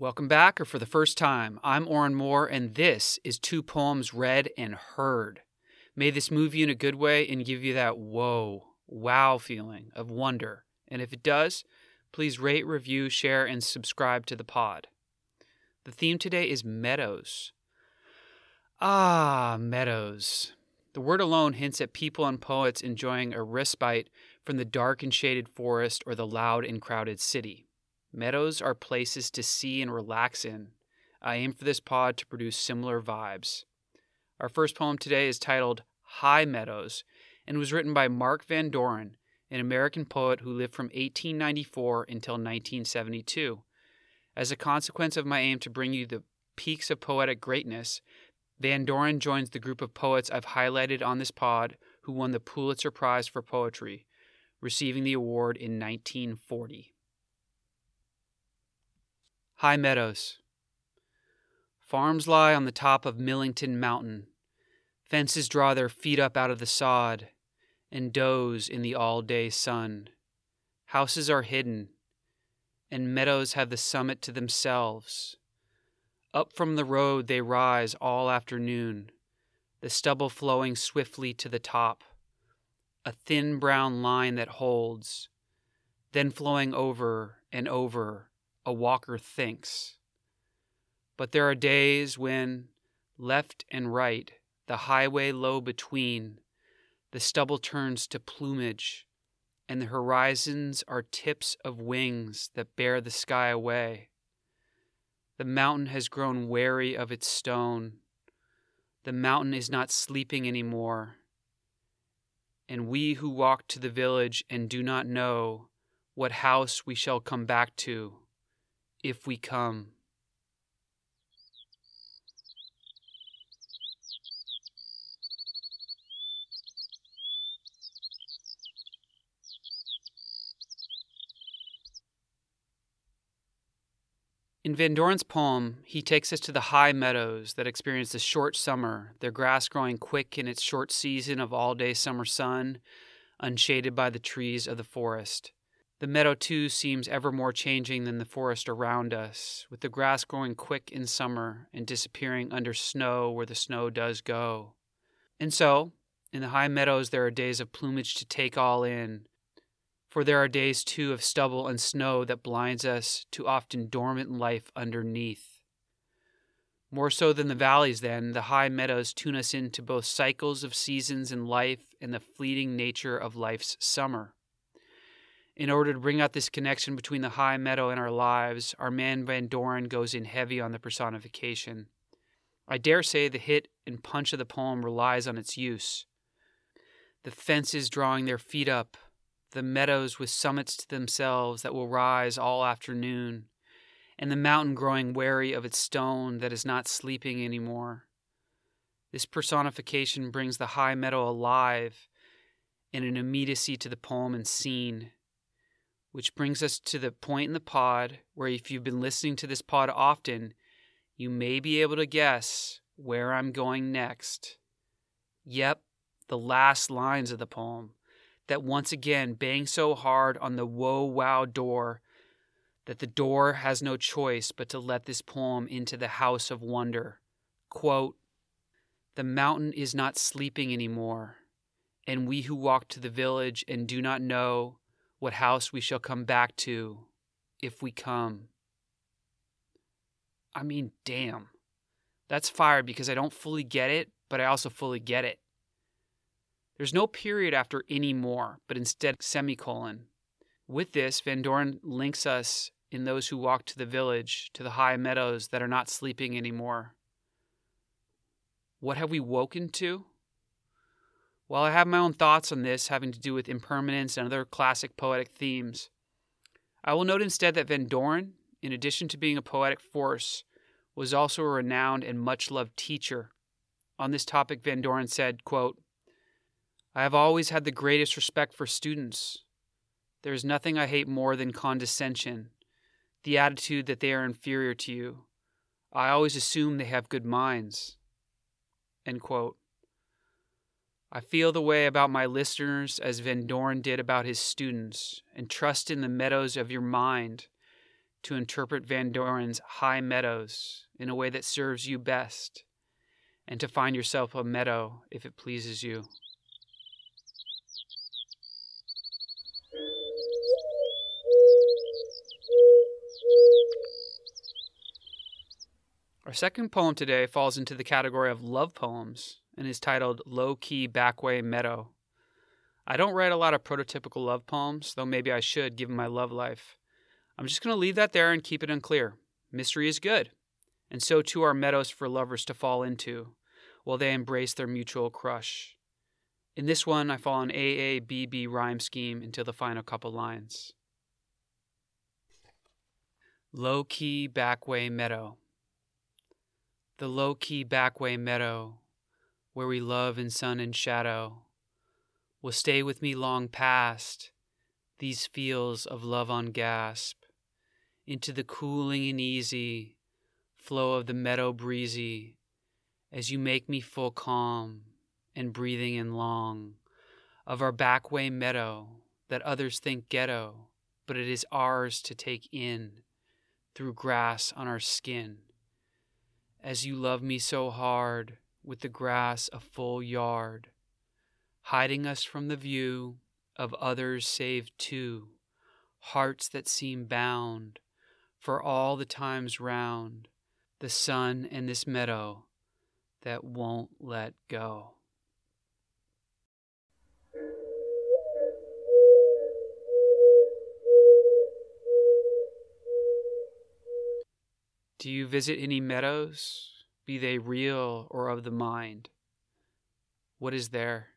Welcome back, or for the first time, I'm Orrin Moore, and this is Two Poems Read and Heard. May this move you in a good way and give you that whoa, wow feeling of wonder. And if it does, please rate, review, share, and subscribe to the pod. The theme today is meadows. Ah, meadows. The word alone hints at people and poets enjoying a respite from the dark and shaded forest or the loud and crowded city. Meadows are places to see and relax in. I aim for this pod to produce similar vibes. Our first poem today is titled High Meadows and was written by Mark Van Doren, an American poet who lived from 1894 until 1972. As a consequence of my aim to bring you the peaks of poetic greatness, Van Doren joins the group of poets I've highlighted on this pod who won the Pulitzer Prize for Poetry, receiving the award in 1940. High Meadows. Farms lie on the top of Millington Mountain. Fences draw their feet up out of the sod and doze in the all day sun. Houses are hidden, and meadows have the summit to themselves. Up from the road they rise all afternoon, the stubble flowing swiftly to the top, a thin brown line that holds, then flowing over and over a walker thinks. But there are days when, left and right, the highway low between, the stubble turns to plumage, and the horizons are tips of wings that bear the sky away. The mountain has grown weary of its stone. The mountain is not sleeping any more. And we who walk to the village and do not know what house we shall come back to if we come. In Van Doren's poem, he takes us to the high meadows that experience the short summer, their grass growing quick in its short season of all day summer sun, unshaded by the trees of the forest. The meadow, too, seems ever more changing than the forest around us, with the grass growing quick in summer and disappearing under snow where the snow does go. And so, in the high meadows, there are days of plumage to take all in, for there are days, too, of stubble and snow that blinds us to often dormant life underneath. More so than the valleys, then, the high meadows tune us into both cycles of seasons in life and the fleeting nature of life's summer. In order to bring out this connection between the high meadow and our lives, our man Van Doren goes in heavy on the personification. I dare say the hit and punch of the poem relies on its use. The fences drawing their feet up, the meadows with summits to themselves that will rise all afternoon, and the mountain growing weary of its stone that is not sleeping any more. This personification brings the high meadow alive and an immediacy to the poem and scene which brings us to the point in the pod where, if you've been listening to this pod often, you may be able to guess where I'm going next. Yep, the last lines of the poem that once again bang so hard on the whoa wow door that the door has no choice but to let this poem into the house of wonder. Quote, the mountain is not sleeping anymore, and we who walk to the village and do not know what house we shall come back to if we come. I mean, damn. That's fire because I don't fully get it, but I also fully get it. There's no period after anymore, but instead semicolon. With this, Van Doren links us in those who walk to the village, to the high meadows that are not sleeping anymore. What have we woken to? While I have my own thoughts on this having to do with impermanence and other classic poetic themes, I will note instead that Van Doren, in addition to being a poetic force, was also a renowned and much loved teacher. On this topic, Van Doren said, quote, I have always had the greatest respect for students. There is nothing I hate more than condescension, the attitude that they are inferior to you. I always assume they have good minds. End quote. I feel the way about my listeners as Van Doren did about his students, and trust in the meadows of your mind to interpret Van Doren's high meadows in a way that serves you best, and to find yourself a meadow if it pleases you. Our second poem today falls into the category of love poems and is titled Low Key Backway Meadow. I don't write a lot of prototypical love poems, though maybe I should given my love life. I'm just going to leave that there and keep it unclear. Mystery is good, and so too are meadows for lovers to fall into while they embrace their mutual crush. In this one, I fall an AABB rhyme scheme until the final couple lines. Low key backway meadow the low key backway meadow, where we love in sun and shadow, will stay with me long past these fields of love on gasp, into the cooling and easy flow of the meadow breezy, as you make me full calm and breathing in long of our backway meadow that others think ghetto, but it is ours to take in through grass on our skin. As you love me so hard with the grass a full yard, hiding us from the view of others save two, hearts that seem bound for all the times round, the sun and this meadow that won't let go. Do you visit any meadows, be they real or of the mind? What is there?